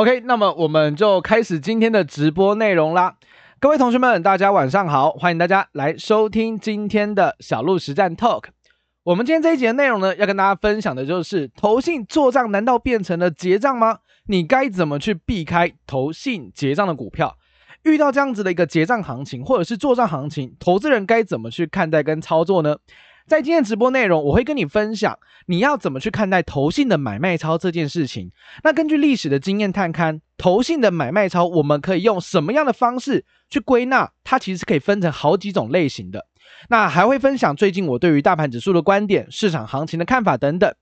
OK，那么我们就开始今天的直播内容啦。各位同学们，大家晚上好，欢迎大家来收听今天的小鹿实战 Talk。我们今天这一节的内容呢，要跟大家分享的就是投信做账难道变成了结账吗？你该怎么去避开投信结账的股票？遇到这样子的一个结账行情或者是做账行情，投资人该怎么去看待跟操作呢？在今天直播内容，我会跟你分享你要怎么去看待投信的买卖超这件事情。那根据历史的经验探勘，投信的买卖超，我们可以用什么样的方式去归纳？它其实可以分成好几种类型的。那还会分享最近我对于大盘指数的观点、市场行情的看法等等。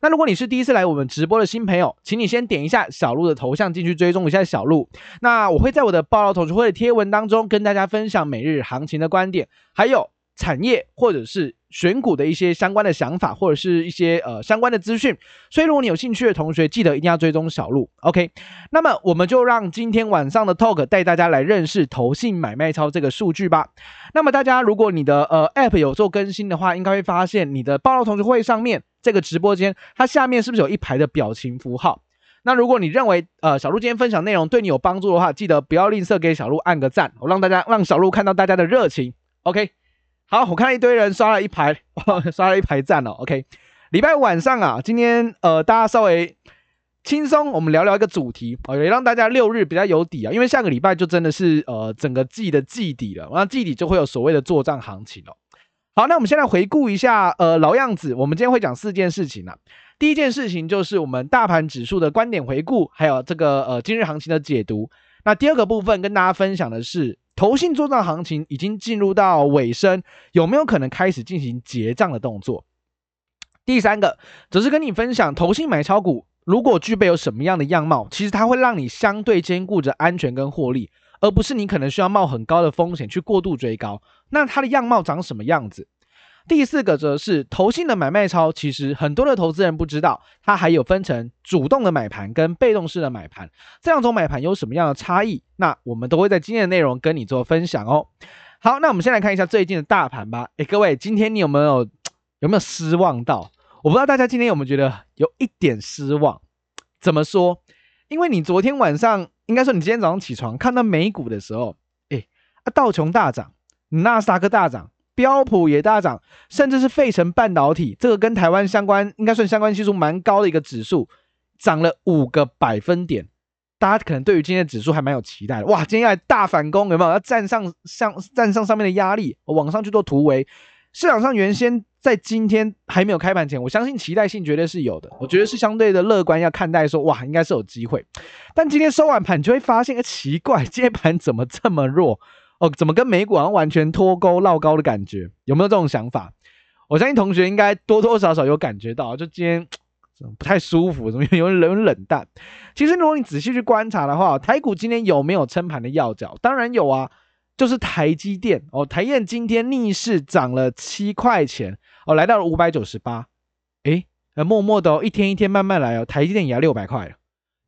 那如果你是第一次来我们直播的新朋友，请你先点一下小鹿的头像进去追踪一下小鹿。那我会在我的报道同学会的贴文当中跟大家分享每日行情的观点，还有产业或者是。选股的一些相关的想法，或者是一些呃相关的资讯，所以如果你有兴趣的同学，记得一定要追踪小鹿，OK？那么我们就让今天晚上的 Talk 带大家来认识投信买卖超这个数据吧。那么大家如果你的呃 App 有做更新的话，应该会发现你的报道同学会上面这个直播间，它下面是不是有一排的表情符号？那如果你认为呃小鹿今天分享内容对你有帮助的话，记得不要吝啬给小鹿按个赞，我让大家让小鹿看到大家的热情，OK？好，我看一堆人刷了一排，刷了一排赞哦。OK，礼拜五晚上啊，今天呃，大家稍微轻松，我们聊聊一个主题哦，也让大家六日比较有底啊。因为下个礼拜就真的是呃整个季的季底了，那季底就会有所谓的做账行情哦。好，那我们现在回顾一下，呃，老样子，我们今天会讲四件事情啊。第一件事情就是我们大盘指数的观点回顾，还有这个呃今日行情的解读。那第二个部分跟大家分享的是。投信做账行情已经进入到尾声，有没有可能开始进行结账的动作？第三个则是跟你分享，投信买超股如果具备有什么样的样貌，其实它会让你相对兼顾着安全跟获利，而不是你可能需要冒很高的风险去过度追高。那它的样貌长什么样子？第四个则是投信的买卖超，其实很多的投资人不知道，它还有分成主动的买盘跟被动式的买盘，这两种买盘有什么样的差异？那我们都会在今天的内容跟你做分享哦。好，那我们先来看一下最近的大盘吧。诶，各位，今天你有没有有没有失望到？我不知道大家今天有没有觉得有一点失望？怎么说？因为你昨天晚上，应该说你今天早上起床看到美股的时候，诶，啊，道琼大涨，纳斯达克大涨。标普也大涨，甚至是费城半导体这个跟台湾相关，应该算相关系数蛮高的一个指数，涨了五个百分点。大家可能对于今天的指数还蛮有期待的，哇，今天要来大反攻，有没有？要站上上站上上面的压力，往上去做突围。市场上原先在今天还没有开盘前，我相信期待性绝对是有的，我觉得是相对的乐观，要看待说，哇，应该是有机会。但今天收完盘，你就会发现，个奇怪，今天盘怎么这么弱？哦，怎么跟美股好像完全脱钩绕高的感觉？有没有这种想法？我相信同学应该多多少少有感觉到，就今天不太舒服，怎么有点 冷冷淡？其实如果你仔细去观察的话，台股今天有没有撑盘的要角？当然有啊，就是台积电哦，台燕今天逆势涨了七块钱哦，来到了五百九十八，诶，默默的哦，一天一天慢慢来哦，台积电也要六百块了。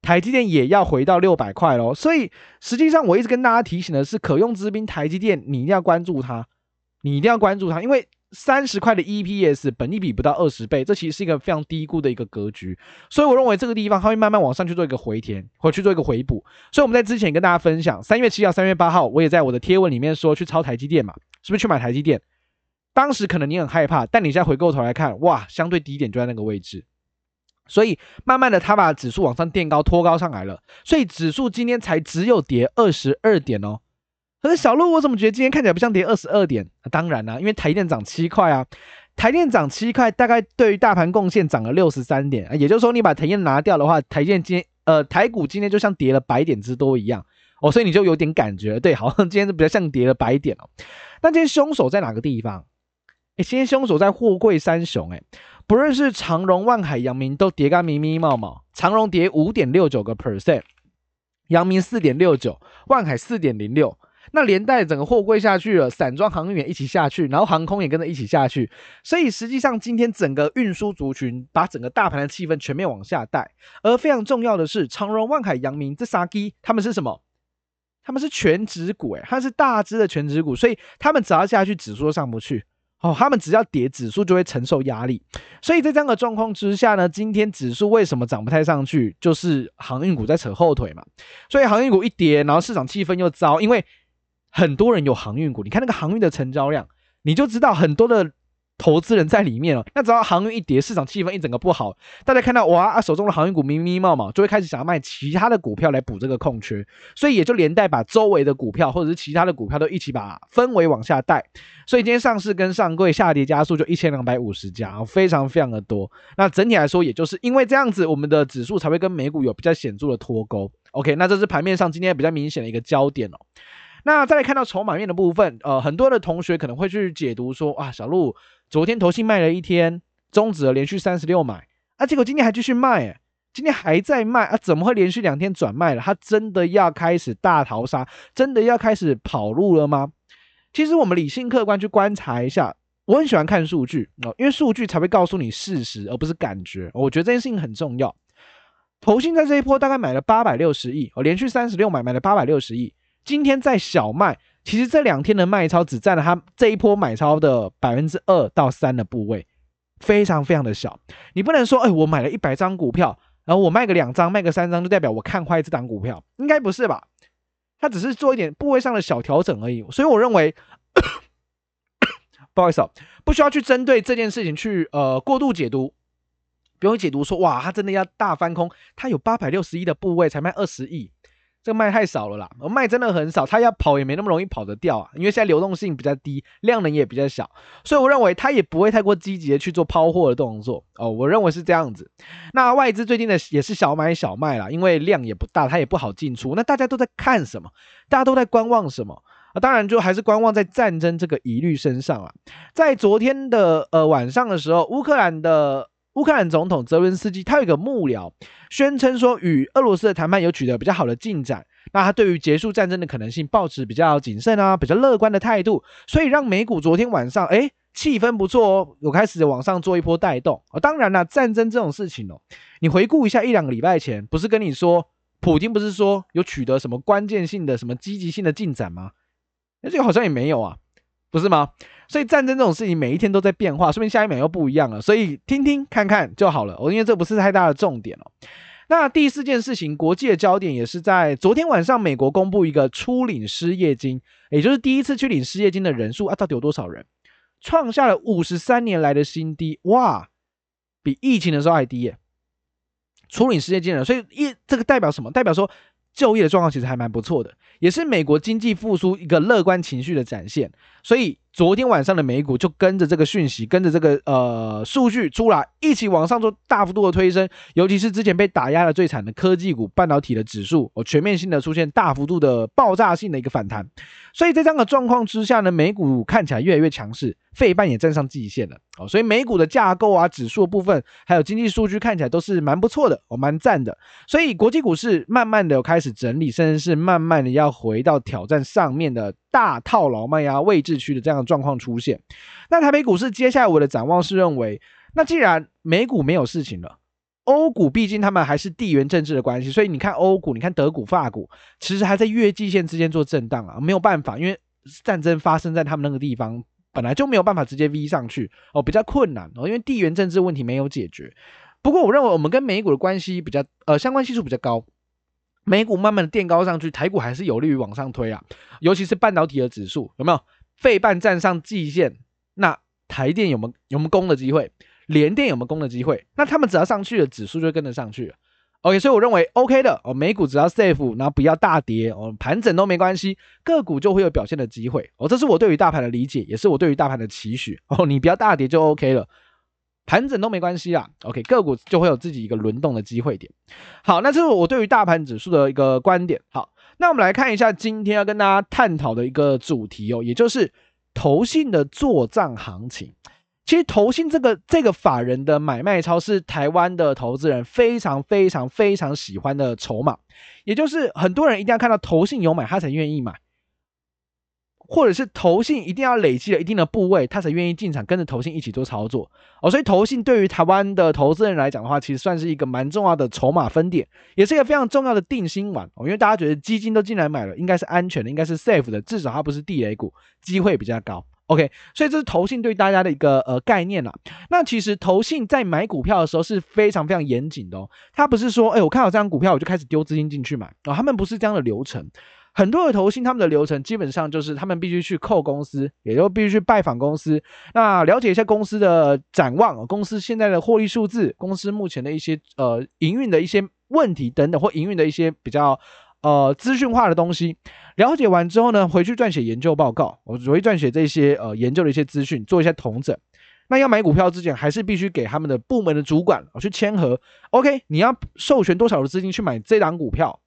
台积电也要回到六百块喽，所以实际上我一直跟大家提醒的是，可用之兵台积电，你一定要关注它，你一定要关注它，因为三十块的 EPS，本益比不到二十倍，这其实是一个非常低估的一个格局，所以我认为这个地方它会慢慢往上去做一个回填，或去做一个回补。所以我们在之前跟大家分享，三月七号、三月八号，我也在我的贴文里面说去抄台积电嘛，是不是去买台积电？当时可能你很害怕，但你现在回过头来看，哇，相对低点就在那个位置。所以慢慢的，他把指数往上垫高，拖高上来了。所以指数今天才只有跌二十二点哦。可是小鹿，我怎么觉得今天看起来不像跌二十二点？啊，当然啦，因为台电涨七块啊，台电涨七块，大概对于大盘贡献涨了六十三点。也就是说，你把台电拿掉的话，台电今天呃台股今天就像跌了百点之多一样哦。所以你就有点感觉，对，好像今天是比较像跌了百点哦。那今天凶手在哪个地方？诶，今天凶手在货柜三雄，诶。不论是长荣、万海、阳明都跌个咪咪冒冒，长荣跌五点六九个 percent，阳明四点六九，万海四点零六，那连带整个货柜下去了，散装航运也一起下去，然后航空也跟着一起下去，所以实际上今天整个运输族群把整个大盘的气氛全面往下带，而非常重要的是长荣、万海、阳明这三只他们是什么？他们是全职股，诶，它是大只的全职股，所以他们只要下去，指数都上不去。哦，他们只要跌，指数就会承受压力。所以在这样的状况之下呢，今天指数为什么涨不太上去？就是航运股在扯后腿嘛。所以航运股一跌，然后市场气氛又糟，因为很多人有航运股，你看那个航运的成交量，你就知道很多的。投资人在里面哦，那只要航运一跌，市场气氛一整个不好，大家看到哇啊，手中的航运股咪咪冒冒，就会开始想要卖其他的股票来补这个空缺，所以也就连带把周围的股票或者是其他的股票都一起把氛围往下带，所以今天上市跟上柜下跌加速就一千两百五十家，非常非常的多。那整体来说，也就是因为这样子，我们的指数才会跟美股有比较显著的脱钩。OK，那这是盘面上今天比较明显的一个焦点哦。那再来看到筹码面的部分，呃，很多的同学可能会去解读说，啊，小路。昨天投信卖了一天，终止了连续三十六买，啊，结果今天还继续卖，哎，今天还在卖啊，怎么会连续两天转卖了？他真的要开始大逃杀，真的要开始跑路了吗？其实我们理性客观去观察一下，我很喜欢看数据哦，因为数据才会告诉你事实，而不是感觉。我觉得这件事情很重要。投信在这一波大概买了八百六十亿，哦，连续三十六买买了八百六十亿，今天在小麦。其实这两天的卖超只占了他这一波买超的百分之二到三的部位，非常非常的小。你不能说，哎，我买了一百张股票，然后我卖个两张、卖个三张，就代表我看坏这档股票，应该不是吧？他只是做一点部位上的小调整而已。所以我认为，不好意思哦，不需要去针对这件事情去呃过度解读，不用解读说，哇，他真的要大翻空，他有八百六十亿的部位才卖二十亿。这个卖太少了啦，而卖真的很少，它要跑也没那么容易跑得掉啊，因为现在流动性比较低，量能也比较小，所以我认为它也不会太过积极的去做抛货的动作哦，我认为是这样子。那外资最近的也是小买小卖啦，因为量也不大，它也不好进出。那大家都在看什么？大家都在观望什么？啊，当然就还是观望在战争这个疑虑身上啊。在昨天的呃晚上的时候，乌克兰的。乌克兰总统泽伦斯基，他有一个幕僚宣称说，与俄罗斯的谈判有取得比较好的进展。那他对于结束战争的可能性抱持比较谨慎啊，比较乐观的态度，所以让美股昨天晚上，哎，气氛不错哦，有开始往上做一波带动啊。当然了，战争这种事情哦，你回顾一下一两个礼拜前，不是跟你说，普京不是说有取得什么关键性的、什么积极性的进展吗？那这个好像也没有啊。不是吗？所以战争这种事情每一天都在变化，说明下一秒又不一样了。所以听听看看就好了。我因为这不是太大的重点哦。那第四件事情，国际的焦点也是在昨天晚上，美国公布一个初领失业金，也就是第一次去领失业金的人数啊，到底有多少人？创下了五十三年来的新低，哇，比疫情的时候还低耶。初领失业金的人，所以一这个代表什么？代表说。就业的状况其实还蛮不错的，也是美国经济复苏一个乐观情绪的展现，所以昨天晚上的美股就跟着这个讯息，跟着这个呃数据出来，一起往上做大幅度的推升，尤其是之前被打压的最惨的科技股、半导体的指数，哦，全面性的出现大幅度的爆炸性的一个反弹，所以在这样的状况之下呢，美股看起来越来越强势，费半也站上季线了，哦，所以美股的架构啊、指数部分，还有经济数据看起来都是蛮不错的，哦，蛮赞的，所以国际股市慢慢的有开始整理，甚至是慢慢的要回到挑战上面的。大套牢卖压位置区的这样状况出现，那台北股市接下来我的展望是认为，那既然美股没有事情了，欧股毕竟他们还是地缘政治的关系，所以你看欧股，你看德股、法股，其实还在月季线之间做震荡啊，没有办法，因为战争发生在他们那个地方，本来就没有办法直接 V 上去哦，比较困难哦，因为地缘政治问题没有解决。不过我认为我们跟美股的关系比较，呃，相关系数比较高。美股慢慢的垫高上去，台股还是有利于往上推啊，尤其是半导体的指数有没有？费半站上季线，那台电有没有有没攻的机会？联电有没有攻的机会？那他们只要上去了，指数就跟着上去了。OK，所以我认为 OK 的哦，美股只要 safe，然后不要大跌哦，盘整都没关系，个股就会有表现的机会哦，这是我对于大盘的理解，也是我对于大盘的期许哦，你不要大跌就 OK 了。盘整都没关系啦，OK，个股就会有自己一个轮动的机会点。好，那这是我对于大盘指数的一个观点。好，那我们来看一下今天要跟大家探讨的一个主题哦，也就是投信的做账行情。其实投信这个这个法人的买卖超是台湾的投资人非常非常非常喜欢的筹码，也就是很多人一定要看到投信有买，他才愿意买。或者是投信一定要累积了一定的部位，他才愿意进场跟着投信一起做操作哦。所以投信对于台湾的投资人来讲的话，其实算是一个蛮重要的筹码分点，也是一个非常重要的定心丸哦。因为大家觉得基金都进来买了，应该是安全的，应该是 safe 的，至少它不是地雷股，机会比较高 OK，所以这是投信对大家的一个呃概念啦。那其实投信在买股票的时候是非常非常严谨的哦，他不是说，哎，我看好这张股票我就开始丢资金进去买啊，他们不是这样的流程。很多的投信他们的流程基本上就是他们必须去扣公司，也就必须去拜访公司，那了解一下公司的展望，公司现在的获利数字，公司目前的一些呃营运的一些问题等等，或营运的一些比较。呃，资讯化的东西了解完之后呢，回去撰写研究报告，我只会撰写这些呃研究的一些资讯，做一些统整。那要买股票之前，还是必须给他们的部门的主管去签核。OK，你要授权多少的资金去买这档股票？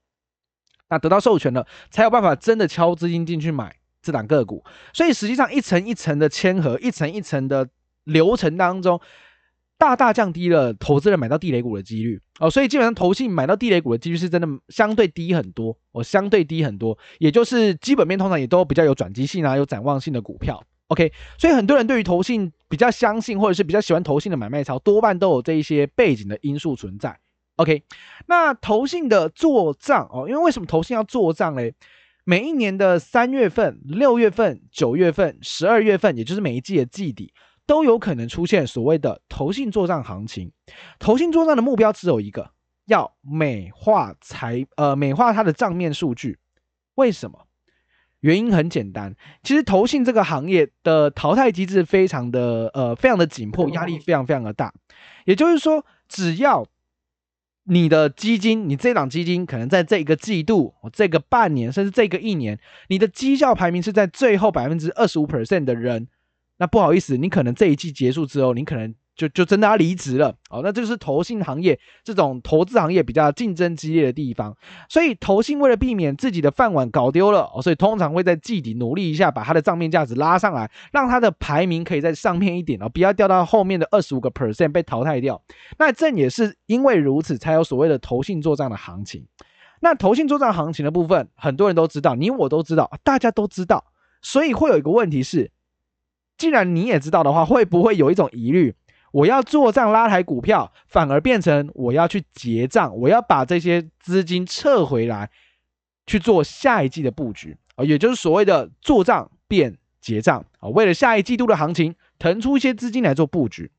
那得到授权了，才有办法真的敲资金进去买这档个股。所以实际上一层一层的签核，一层一层的流程当中。大大降低了投资人买到地雷股的几率哦，所以基本上投信买到地雷股的几率是真的相对低很多哦，相对低很多，也就是基本面通常也都比较有转机性啊，有展望性的股票。OK，所以很多人对于投信比较相信，或者是比较喜欢投信的买卖潮，多半都有这一些背景的因素存在。OK，那投信的做账哦，因为为什么投信要做账嘞？每一年的三月份、六月份、九月份、十二月份，也就是每一季的季底。都有可能出现所谓的投信做账行情，投信做账的目标只有一个，要美化财呃美化它的账面数据。为什么？原因很简单，其实投信这个行业的淘汰机制非常的呃非常的紧迫，压力非常非常的大。也就是说，只要你的基金，你这档基金可能在这一个季度、这个半年，甚至这个一年，你的绩效排名是在最后百分之二十五 percent 的人。那不好意思，你可能这一季结束之后，你可能就就真的要离职了哦。那这就是投信行业这种投资行业比较竞争激烈的地方，所以投信为了避免自己的饭碗搞丢了哦，所以通常会在季底努力一下，把它的账面价值拉上来，让它的排名可以在上面一点哦，不要掉到后面的二十五个 percent 被淘汰掉。那正也是因为如此，才有所谓的投信做账的行情。那投信做账行情的部分，很多人都知道，你我都知道，大家都知道，所以会有一个问题是。既然你也知道的话，会不会有一种疑虑？我要做账拉抬股票，反而变成我要去结账，我要把这些资金撤回来去做下一季的布局啊，也就是所谓的做账变结账啊，为了下一季度的行情腾出一些资金来做布局。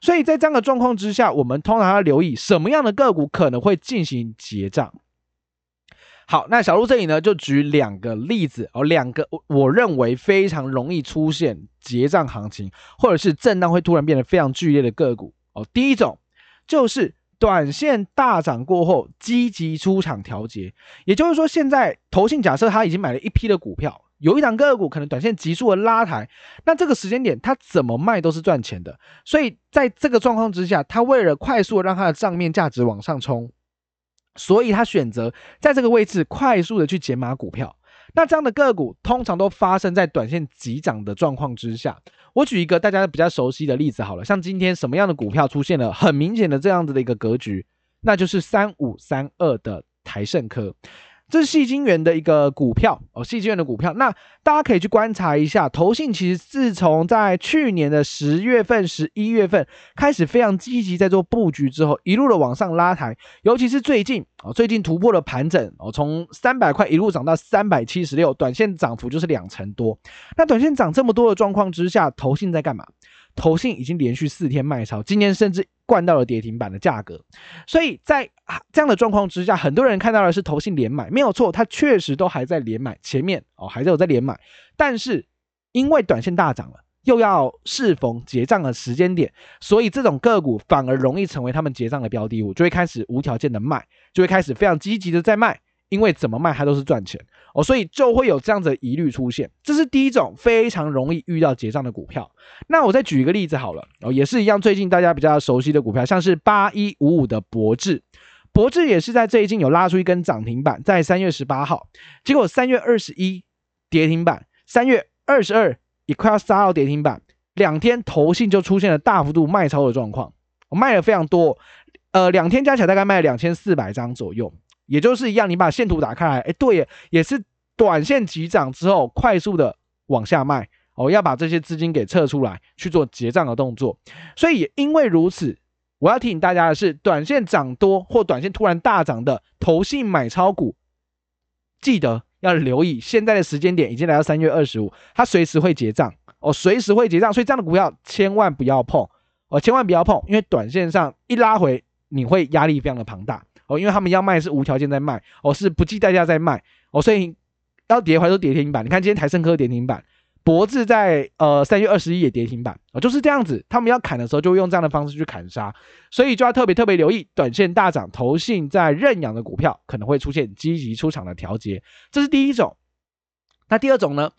所以在这样的状况之下，我们通常要留意什么样的个股可能会进行结账。好，那小鹿这里呢，就举两个例子哦，两个我认为非常容易出现结账行情，或者是震荡会突然变得非常剧烈的个股哦。第一种就是短线大涨过后积极出场调节，也就是说，现在投信假设他已经买了一批的股票，有一档个股可能短线急速的拉抬，那这个时间点他怎么卖都是赚钱的，所以在这个状况之下，他为了快速的让他的账面价值往上冲。所以他选择在这个位置快速的去减码股票，那这样的个股通常都发生在短线急涨的状况之下。我举一个大家比较熟悉的例子好了，像今天什么样的股票出现了很明显的这样子的一个格局，那就是三五三二的台盛科。这是矽晶圆的一个股票哦，矽晶圆的股票，那大家可以去观察一下，投信其实自从在去年的十月份、十一月份开始非常积极在做布局之后，一路的往上拉抬，尤其是最近哦，最近突破了盘整哦，从三百块一路涨到三百七十六，短线涨幅就是两成多。那短线涨这么多的状况之下，投信在干嘛？投信已经连续四天卖超，今天甚至灌到了跌停板的价格，所以在这样的状况之下，很多人看到的是投信连买，没有错，它确实都还在连买，前面哦还是有在连买，但是因为短线大涨了，又要适逢结账的时间点，所以这种个股反而容易成为他们结账的标的物，就会开始无条件的卖，就会开始非常积极的在卖。因为怎么卖它都是赚钱。哦，所以就会有这样子的疑虑出现。这是第一种非常容易遇到结账的股票。那我再举一个例子好了。哦，也是一样，最近大家比较熟悉的股票，像是八一五五的博智，博智也是在最近有拉出一根涨停板，在三月十八号，结果三月二十一跌停板，三月二十二也快要杀到跌停板，两天投信就出现了大幅度卖超的状况，我卖了非常多，呃，两天加起来大概卖了两千四百张左右。也就是一样，你把线图打开来，哎，对，也是短线急涨之后快速的往下卖哦，要把这些资金给撤出来去做结账的动作。所以也因为如此，我要提醒大家的是，短线涨多或短线突然大涨的投信买超股，记得要留意，现在的时间点已经来到三月二十五，它随时会结账哦，随时会结账，所以这样的股票千万不要碰哦，千万不要碰，因为短线上一拉回，你会压力非常的庞大哦，因为他们要卖是无条件在卖哦，是不计代价在卖哦，所以要跌回来都跌停板。你看今天台胜科跌停板，博智在呃三月二十一也跌停板哦，就是这样子，他们要砍的时候就会用这样的方式去砍杀，所以就要特别特别留意，短线大涨投信在认养的股票可能会出现积极出场的调节，这是第一种。那第二种呢？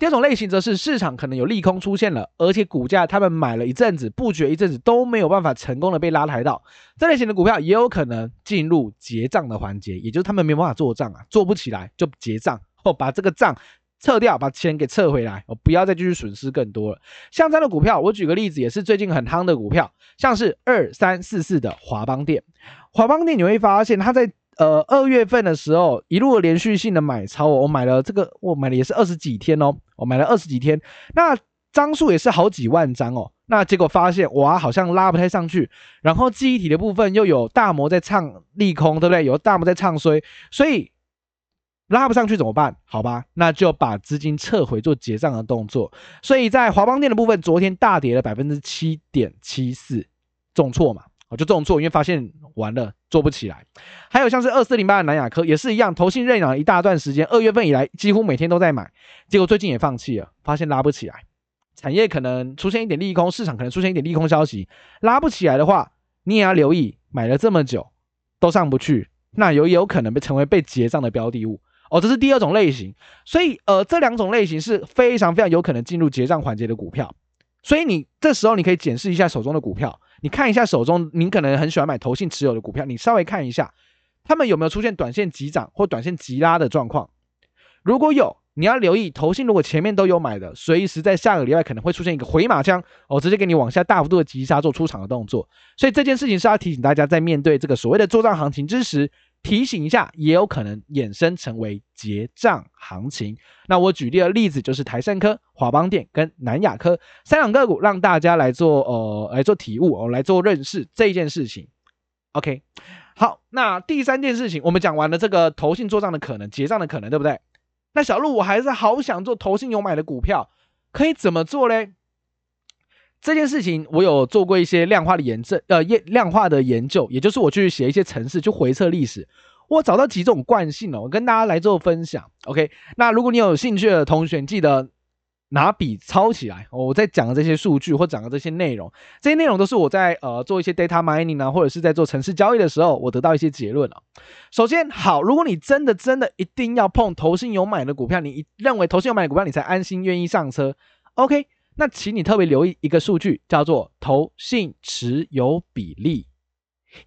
第二种类型则是市场可能有利空出现了，而且股价他们买了一阵子，布局一阵子都没有办法成功的被拉抬到，这类型的股票也有可能进入结账的环节，也就是他们没办法做账啊，做不起来就结账，哦，把这个账撤掉，把钱给撤回来，哦，不要再继续损失更多了。像这样的股票，我举个例子，也是最近很夯的股票，像是二三四四的华邦电，华邦电你会发现它在。呃，二月份的时候，一路连续性的买超，我买了这个，我买了也是二十几天哦，我买了二十几天，那张数也是好几万张哦，那结果发现哇，好像拉不太上去，然后记忆体的部分又有大摩在唱利空，对不对？有大摩在唱衰，所以拉不上去怎么办？好吧，那就把资金撤回做结账的动作。所以在华邦电的部分，昨天大跌了百分之七点七四，重挫嘛。我就这种做，因为发现完了做不起来。还有像是二四零八的南亚科也是一样，投信认养一大段时间，二月份以来几乎每天都在买，结果最近也放弃了，发现拉不起来。产业可能出现一点利空，市场可能出现一点利空消息，拉不起来的话，你也要留意，买了这么久都上不去，那有有可能被成为被结账的标的物哦。这是第二种类型，所以呃，这两种类型是非常非常有可能进入结账环节的股票，所以你这时候你可以检视一下手中的股票。你看一下手中，您可能很喜欢买投信持有的股票，你稍微看一下，他们有没有出现短线急涨或短线急拉的状况？如果有，你要留意投信，如果前面都有买的，随时在下个礼拜可能会出现一个回马枪，哦，直接给你往下大幅度的急杀做出场的动作。所以这件事情是要提醒大家，在面对这个所谓的做账行情之时。提醒一下，也有可能衍生成为结账行情。那我举例的例子就是台胜科、华邦电跟南亚科三档个股，让大家来做呃来做体悟哦，来做认识这件事情。OK，好，那第三件事情我们讲完了这个投信做账的可能、结账的可能，对不对？那小路我还是好想做投信有买的股票，可以怎么做嘞？这件事情我有做过一些量化的研证，呃，量化的研究，也就是我去写一些程式，去回测历史，我找到几种惯性哦，我跟大家来做分享。OK，那如果你有兴趣的同学，记得拿笔抄起来。我在讲的这些数据或讲的这些内容，这些内容都是我在呃做一些 data mining 啊，或者是在做程式交易的时候，我得到一些结论啊。首先，好，如果你真的真的一定要碰投信有买的股票，你认为投信有买的股票，你才安心愿意上车。OK。那请你特别留意一个数据，叫做投信持有比例，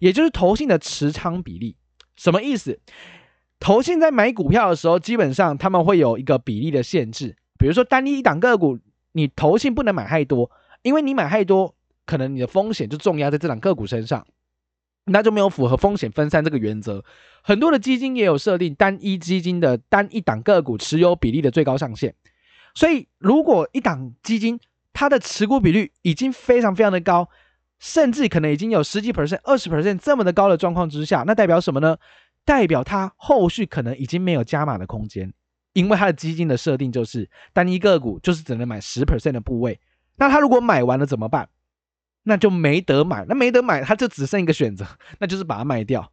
也就是投信的持仓比例。什么意思？投信在买股票的时候，基本上他们会有一个比例的限制。比如说，单一一档个股，你投信不能买太多，因为你买太多，可能你的风险就重压在这档个股身上，那就没有符合风险分散这个原则。很多的基金也有设定单一基金的单一档个股持有比例的最高上限。所以，如果一档基金它的持股比率已经非常非常的高，甚至可能已经有十几 percent、二十 percent 这么的高的状况之下，那代表什么呢？代表它后续可能已经没有加码的空间，因为它的基金的设定就是单一个股就是只能买十 percent 的部位。那它如果买完了怎么办？那就没得买，那没得买，它就只剩一个选择，那就是把它卖掉。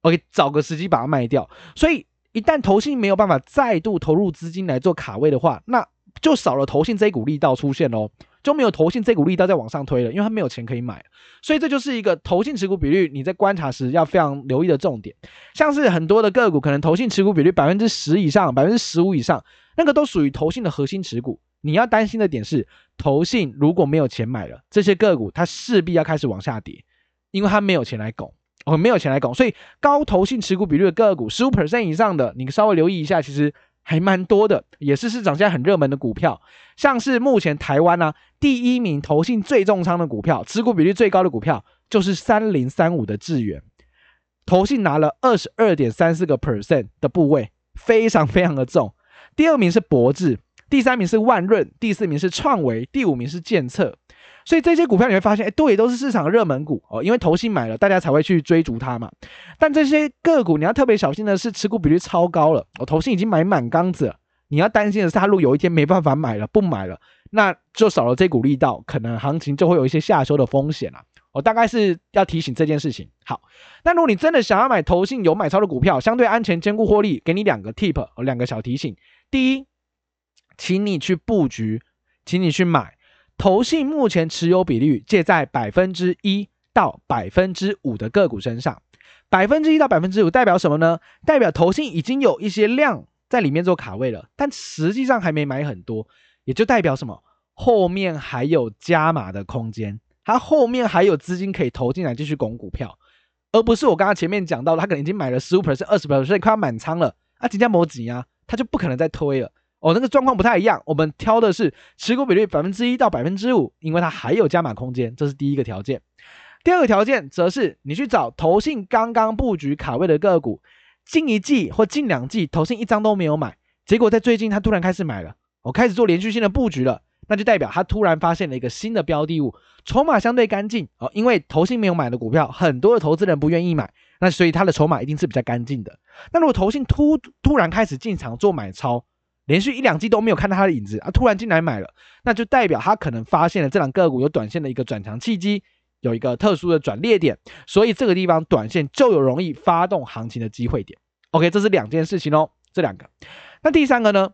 OK，找个时机把它卖掉。所以一旦投信没有办法再度投入资金来做卡位的话，那就少了投信这股力道出现喽，就没有投信这股力道再往上推了，因为它没有钱可以买，所以这就是一个投信持股比率，你在观察时要非常留意的重点。像是很多的个股，可能投信持股比率百分之十以上、百分之十五以上，那个都属于投信的核心持股。你要担心的点是，投信如果没有钱买了这些个股，它势必要开始往下跌，因为它没有钱来拱，哦，没有钱来拱，所以高投信持股比率的个股，十五 percent 以上的，你稍微留意一下，其实。还蛮多的，也是市场现在很热门的股票，像是目前台湾呢、第一名投信最重仓的股票，持股比例最高的股票就是三零三五的智远，投信拿了二十二点三四个 percent 的部位，非常非常的重。第二名是博智，第三名是万润，第四名是创维，第五名是建策。所以这些股票你会发现，哎，对，都是市场热门股哦，因为投信买了，大家才会去追逐它嘛。但这些个股你要特别小心的是，持股比率超高了，哦，投信已经买满缸子了。你要担心的是，它如果有一天没办法买了，不买了，那就少了这股力道，可能行情就会有一些下修的风险啊。我大概是要提醒这件事情。好，那如果你真的想要买投信有买超的股票，相对安全、兼顾获利，给你两个 tip，两个小提醒。第一，请你去布局，请你去买投信目前持有比率介在百分之一到百分之五的个股身上。百分之一到百分之五代表什么呢？代表投信已经有一些量在里面做卡位了，但实际上还没买很多，也就代表什么？后面还有加码的空间。它后面还有资金可以投进来继续拱股票，而不是我刚刚前面讲到，他可能已经买了十五 percent、二十 percent，快要满仓了啊，即将摩羯啊，他就不可能再推了哦。那个状况不太一样，我们挑的是持股比率百分之一到百分之五，因为它还有加码空间，这是第一个条件。第二个条件则是你去找投信刚刚布局卡位的个股，近一季或近两季投信一张都没有买，结果在最近他突然开始买了，我开始做连续性的布局了。那就代表他突然发现了一个新的标的物，筹码相对干净哦，因为投信没有买的股票，很多的投资人不愿意买，那所以他的筹码一定是比较干净的。那如果投信突突然开始进场做买超，连续一两季都没有看到它的影子啊，突然进来买了，那就代表他可能发现了这两个股有短线的一个转强契机，有一个特殊的转捩点，所以这个地方短线就有容易发动行情的机会点。OK，这是两件事情哦，这两个。那第三个呢？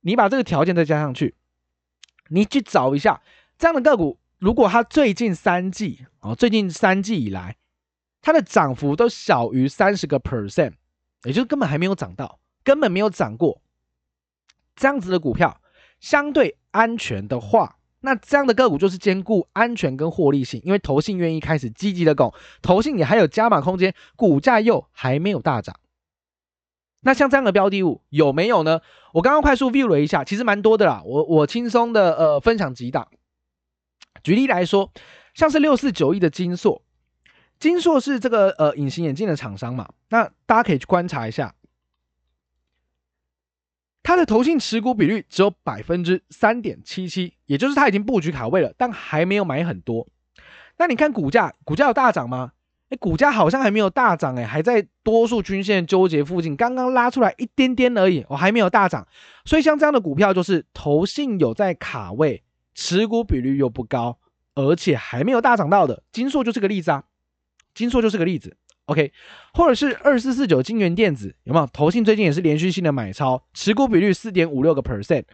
你把这个条件再加上去。你去找一下这样的个股，如果它最近三季哦，最近三季以来，它的涨幅都小于三十个 percent，也就是根本还没有涨到，根本没有涨过，这样子的股票相对安全的话，那这样的个股就是兼顾安全跟获利性，因为投信愿意开始积极的拱，投信也还有加码空间，股价又还没有大涨。那像这样的标的物有没有呢？我刚刚快速 view 了一下，其实蛮多的啦。我我轻松的呃分享几档。举例来说，像是六四九一的金硕，金硕是这个呃隐形眼镜的厂商嘛。那大家可以去观察一下，它的投信持股比率只有百分之三点七七，也就是它已经布局卡位了，但还没有买很多。那你看股价，股价有大涨吗？哎，股价好像还没有大涨，哎，还在多数均线纠结附近，刚刚拉出来一点点而已，我还没有大涨。所以像这样的股票，就是投信有在卡位，持股比率又不高，而且还没有大涨到的。金硕就是个例子啊，金硕就是个例子。OK，或者是二四四九金元电子，有没有？投信最近也是连续性的买超，持股比率四点五六个 percent，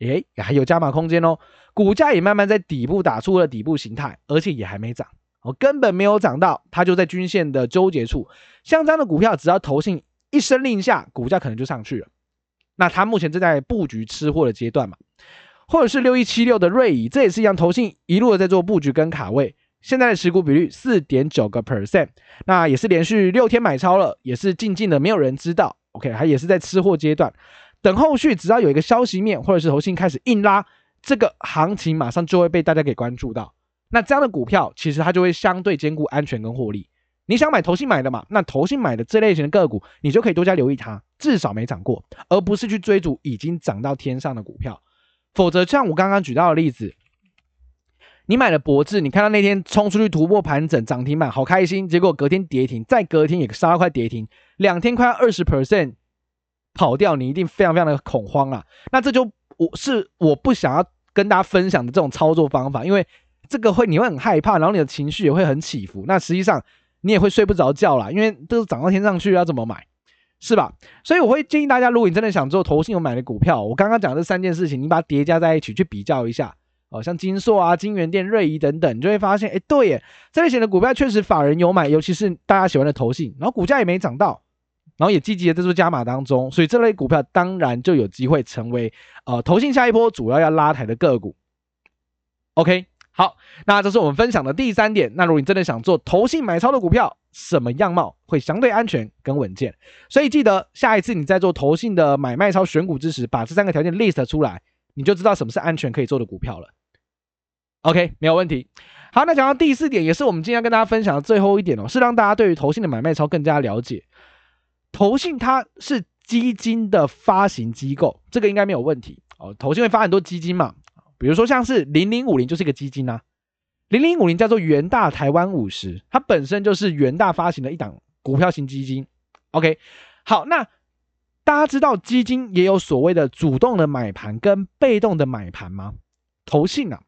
哎，还有加码空间哦。股价也慢慢在底部打出了底部形态，而且也还没涨。哦根本没有涨到，它就在均线的纠结处。像这样的股票，只要投信一声令下，股价可能就上去了。那它目前正在布局吃货的阶段嘛，或者是六一七六的瑞仪，这也是一样，投信一路的在做布局跟卡位。现在的持股比率四点九个 percent，那也是连续六天买超了，也是静静的，没有人知道。OK，它也是在吃货阶段，等后续只要有一个消息面，或者是投信开始硬拉，这个行情马上就会被大家给关注到。那这样的股票，其实它就会相对兼顾安全跟获利。你想买投信买的嘛？那投信买的这类型的个股，你就可以多加留意它，至少没涨过，而不是去追逐已经涨到天上的股票。否则，像我刚刚举到的例子，你买了博智，你看到那天冲出去突破盘整涨停板，好开心，结果隔天跌停，再隔天也杀了块跌停，两天快二十 percent 跑掉，你一定非常非常的恐慌啊！那这就我是我不想要跟大家分享的这种操作方法，因为。这个会你会很害怕，然后你的情绪也会很起伏。那实际上你也会睡不着觉啦，因为都是涨到天上去，要怎么买，是吧？所以我会建议大家，如果你真的想做投信有买的股票，我刚刚讲的这三件事情，你把它叠加在一起去比较一下，哦，像金硕啊、金元电、瑞仪等等，你就会发现，哎，对耶，这类型的股票确实法人有买，尤其是大家喜欢的投信，然后股价也没涨到，然后也积极的在做加码当中，所以这类股票当然就有机会成为呃投信下一波主要要拉抬的个股。OK。好，那这是我们分享的第三点。那如果你真的想做投信买超的股票，什么样貌会相对安全跟稳健？所以记得下一次你在做投信的买卖超选股之时，把这三个条件 list 出来，你就知道什么是安全可以做的股票了。OK，没有问题。好，那讲到第四点，也是我们今天要跟大家分享的最后一点哦，是让大家对于投信的买卖超更加了解。投信它是基金的发行机构，这个应该没有问题哦。投信会发很多基金嘛。比如说像是零零五零就是一个基金啊，零零五零叫做元大台湾五十，它本身就是元大发行的一档股票型基金。OK，好，那大家知道基金也有所谓的主动的买盘跟被动的买盘吗？投信啊，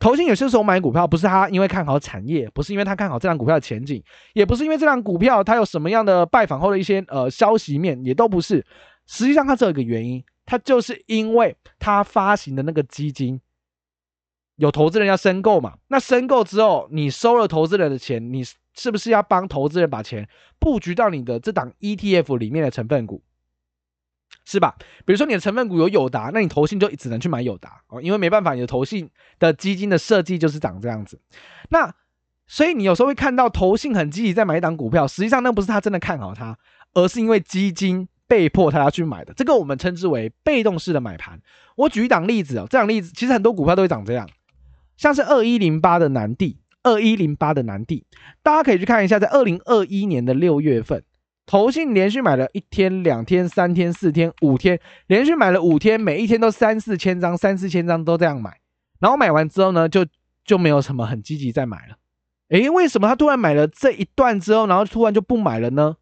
投信有些时候买股票不是他因为看好产业，不是因为他看好这档股票的前景，也不是因为这档股票它有什么样的拜访后的一些呃消息面，也都不是。实际上它只有一个原因，它就是因为它发行的那个基金有投资人要申购嘛，那申购之后你收了投资人的钱，你是不是要帮投资人把钱布局到你的这档 ETF 里面的成分股？是吧？比如说你的成分股有友达，那你投信就只能去买友达哦，因为没办法，你的投信的基金的设计就是长这样子。那所以你有时候会看到投信很积极在买一档股票，实际上那不是他真的看好它，而是因为基金被迫他要去买的。这个我们称之为被动式的买盘。我举一档例子哦，这档例子其实很多股票都会长这样，像是二一零八的南帝，二一零八的南帝，大家可以去看一下，在二零二一年的六月份。投信连续买了一天、两天、三天、四天、五天，连续买了五天，每一天都三四千张，三四千张都这样买。然后买完之后呢，就就没有什么很积极再买了。诶，为什么他突然买了这一段之后，然后突然就不买了呢？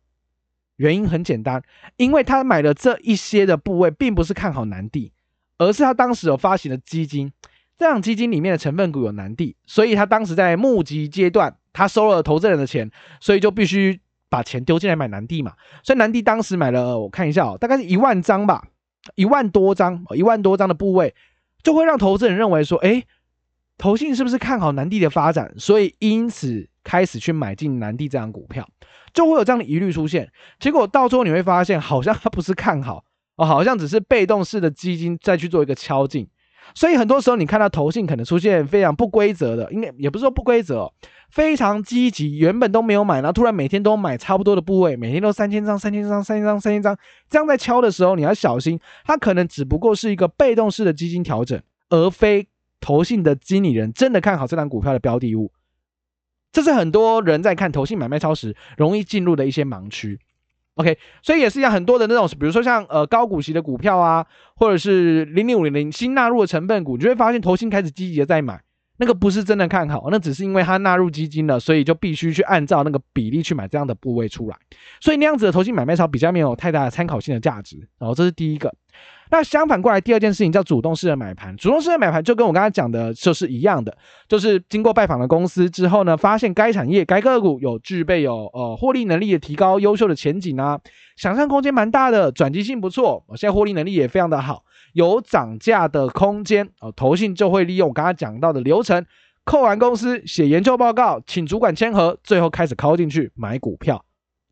原因很简单，因为他买了这一些的部位，并不是看好南帝，而是他当时有发行的基金，这样基金里面的成分股有南帝，所以他当时在募集阶段，他收了投资人的钱，所以就必须。把钱丢进来买南帝嘛，所以南帝当时买了，我看一下哦，大概是一万张吧，一万多张，一万多张的部位，就会让投资人认为说，诶，投信是不是看好南帝的发展，所以因此开始去买进南帝这张股票，就会有这样的疑虑出现。结果到最后你会发现，好像它不是看好哦，好像只是被动式的基金再去做一个敲进。所以很多时候你看到投信可能出现非常不规则的，应该也不是说不规则。非常积极，原本都没有买，然后突然每天都买差不多的部位，每天都三千张、三千张、三千张、三千张，这样在敲的时候，你要小心，它可能只不过是一个被动式的基金调整，而非投信的经理人真的看好这档股票的标的物。这是很多人在看投信买卖超时容易进入的一些盲区。OK，所以也是一样，很多的那种，比如说像呃高股息的股票啊，或者是零零五零零新纳入的成分股，你就会发现投信开始积极的在买。那个不是真的看好，那只是因为它纳入基金了，所以就必须去按照那个比例去买这样的部位出来，所以那样子的投信买卖潮比较没有太大的参考性的价值。然后这是第一个。那相反过来，第二件事情叫主动式的买盘。主动式的买盘就跟我刚才讲的就是一样的，就是经过拜访了公司之后呢，发现该产业、该个股有具备有呃获利能力的提高、优秀的前景啊，想象空间蛮大的，转机性不错，现在获利能力也非常的好，有涨价的空间哦。投信就会利用我刚才讲到的流程，扣完公司写研究报告，请主管签核，最后开始敲进去买股票。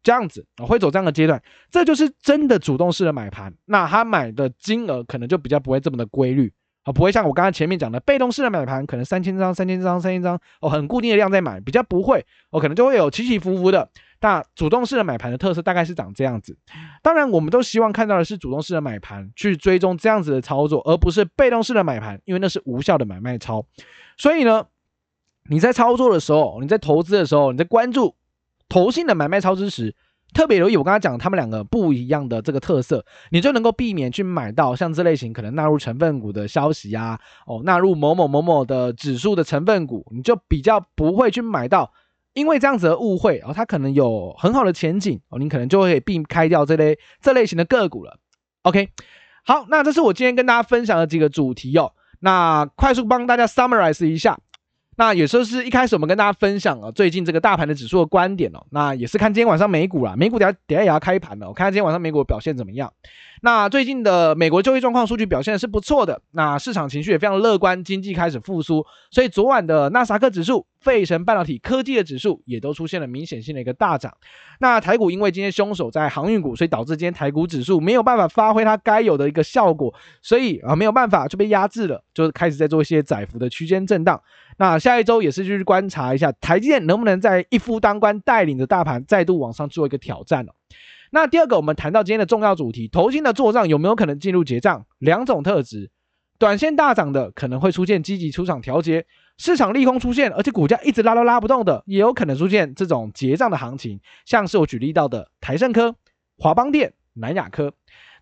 这样子啊，会走这样的阶段，这就是真的主动式的买盘。那他买的金额可能就比较不会这么的规律啊，不会像我刚刚前面讲的被动式的买盘，可能三千张、三千张、三千张哦，很固定的量在买，比较不会哦，可能就会有起起伏伏的。那主动式的买盘的特色大概是长这样子。当然，我们都希望看到的是主动式的买盘去追踪这样子的操作，而不是被动式的买盘，因为那是无效的买卖操。所以呢，你在操作的时候，你在投资的时候，你在关注。投信的买卖超支时，特别留意我刚才讲他们两个不一样的这个特色，你就能够避免去买到像这类型可能纳入成分股的消息啊，哦，纳入某某某某的指数的成分股，你就比较不会去买到，因为这样子的误会哦，它可能有很好的前景哦，你可能就会避开掉这类这类型的个股了。OK，好，那这是我今天跟大家分享的几个主题哦，那快速帮大家 summarize 一下。那也就是一开始我们跟大家分享了最近这个大盘的指数的观点哦，那也是看今天晚上美股啦，美股等下等下也要开盘了，我看看今天晚上美股表现怎么样。那最近的美国就业状况数据表现是不错的，那市场情绪也非常乐观，经济开始复苏，所以昨晚的纳斯达克指数、费城半导体科技的指数也都出现了明显性的一个大涨。那台股因为今天凶手在航运股，所以导致今天台股指数没有办法发挥它该有的一个效果，所以啊没有办法就被压制了，就开始在做一些窄幅的区间震荡。那下一周也是去观察一下台积电能不能在一夫当关带领着大盘再度往上做一个挑战了。那第二个，我们谈到今天的重要主题，投信的做账有没有可能进入结账？两种特质，短线大涨的可能会出现积极出场调节，市场利空出现，而且股价一直拉都拉不动的，也有可能出现这种结账的行情，像是我举例到的台盛科、华邦电、南亚科。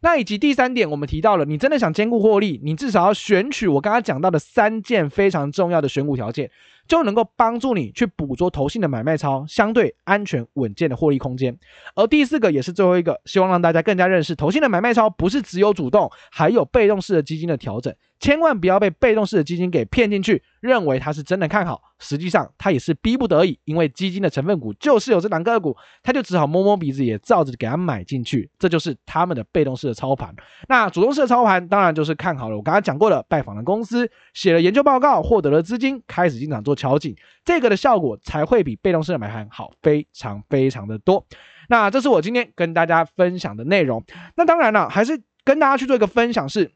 那以及第三点，我们提到了，你真的想兼顾获利，你至少要选取我刚刚讲到的三件非常重要的选股条件。就能够帮助你去捕捉投信的买卖超相对安全稳健的获利空间。而第四个也是最后一个，希望让大家更加认识投信的买卖超不是只有主动，还有被动式的基金的调整。千万不要被被动式的基金给骗进去，认为它是真的看好，实际上它也是逼不得已，因为基金的成分股就是有这档个股，它就只好摸摸鼻子也照着给它买进去，这就是他们的被动式的操盘。那主动式的操盘当然就是看好了，我刚刚讲过了，拜访了公司，写了研究报告，获得了资金，开始进场做敲进，这个的效果才会比被动式的买盘好非常非常的多。那这是我今天跟大家分享的内容。那当然了，还是跟大家去做一个分享是。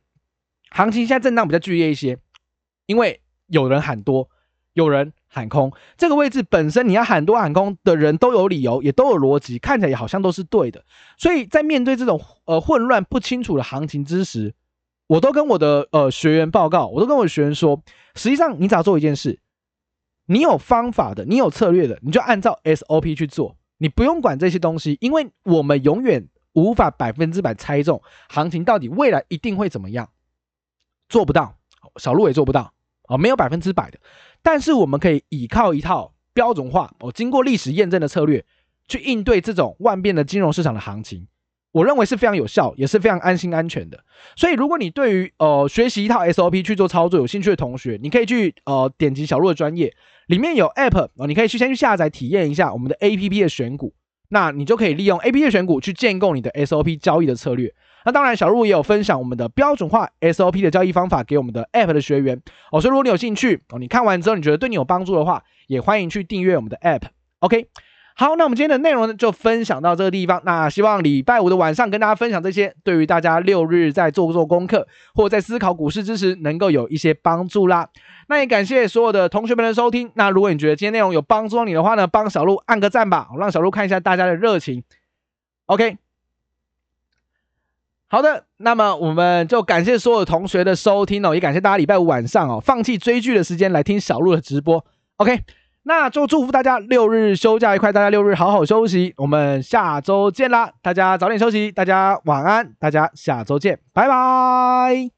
行情现在震荡比较剧烈一些，因为有人喊多，有人喊空。这个位置本身你要喊多喊空的人都有理由，也都有逻辑，看起来也好像都是对的。所以在面对这种呃混乱不清楚的行情之时，我都跟我的呃学员报告，我都跟我的学员说，实际上你只要做一件事，你有方法的，你有策略的，你就按照 SOP 去做，你不用管这些东西，因为我们永远无法百分之百猜中行情到底未来一定会怎么样。做不到，小路也做不到啊，没有百分之百的。但是我们可以依靠一套标准化、哦，经过历史验证的策略，去应对这种万变的金融市场的行情。我认为是非常有效，也是非常安心安全的。所以，如果你对于呃学习一套 SOP 去做操作有兴趣的同学，你可以去呃点击小鹿的专业，里面有 App 哦，你可以去先去下载体验一下我们的 APP 的选股，那你就可以利用 APP 的选股去建构你的 SOP 交易的策略。那当然，小鹿也有分享我们的标准化 SOP 的交易方法给我们的 App 的学员哦，所以如果你有兴趣哦，你看完之后你觉得对你有帮助的话，也欢迎去订阅我们的 App。OK，好，那我们今天的内容呢就分享到这个地方。那希望礼拜五的晚上跟大家分享这些，对于大家六日在做做功课或在思考股市之时能够有一些帮助啦。那也感谢所有的同学们的收听。那如果你觉得今天内容有帮助到你的话呢，帮小鹿按个赞吧，让小鹿看一下大家的热情。OK。好的，那么我们就感谢所有同学的收听哦，也感谢大家礼拜五晚上哦放弃追剧的时间来听小鹿的直播。OK，那就祝福大家六日休假愉快，大家六日好好休息，我们下周见啦！大家早点休息，大家晚安，大家下周见，拜拜。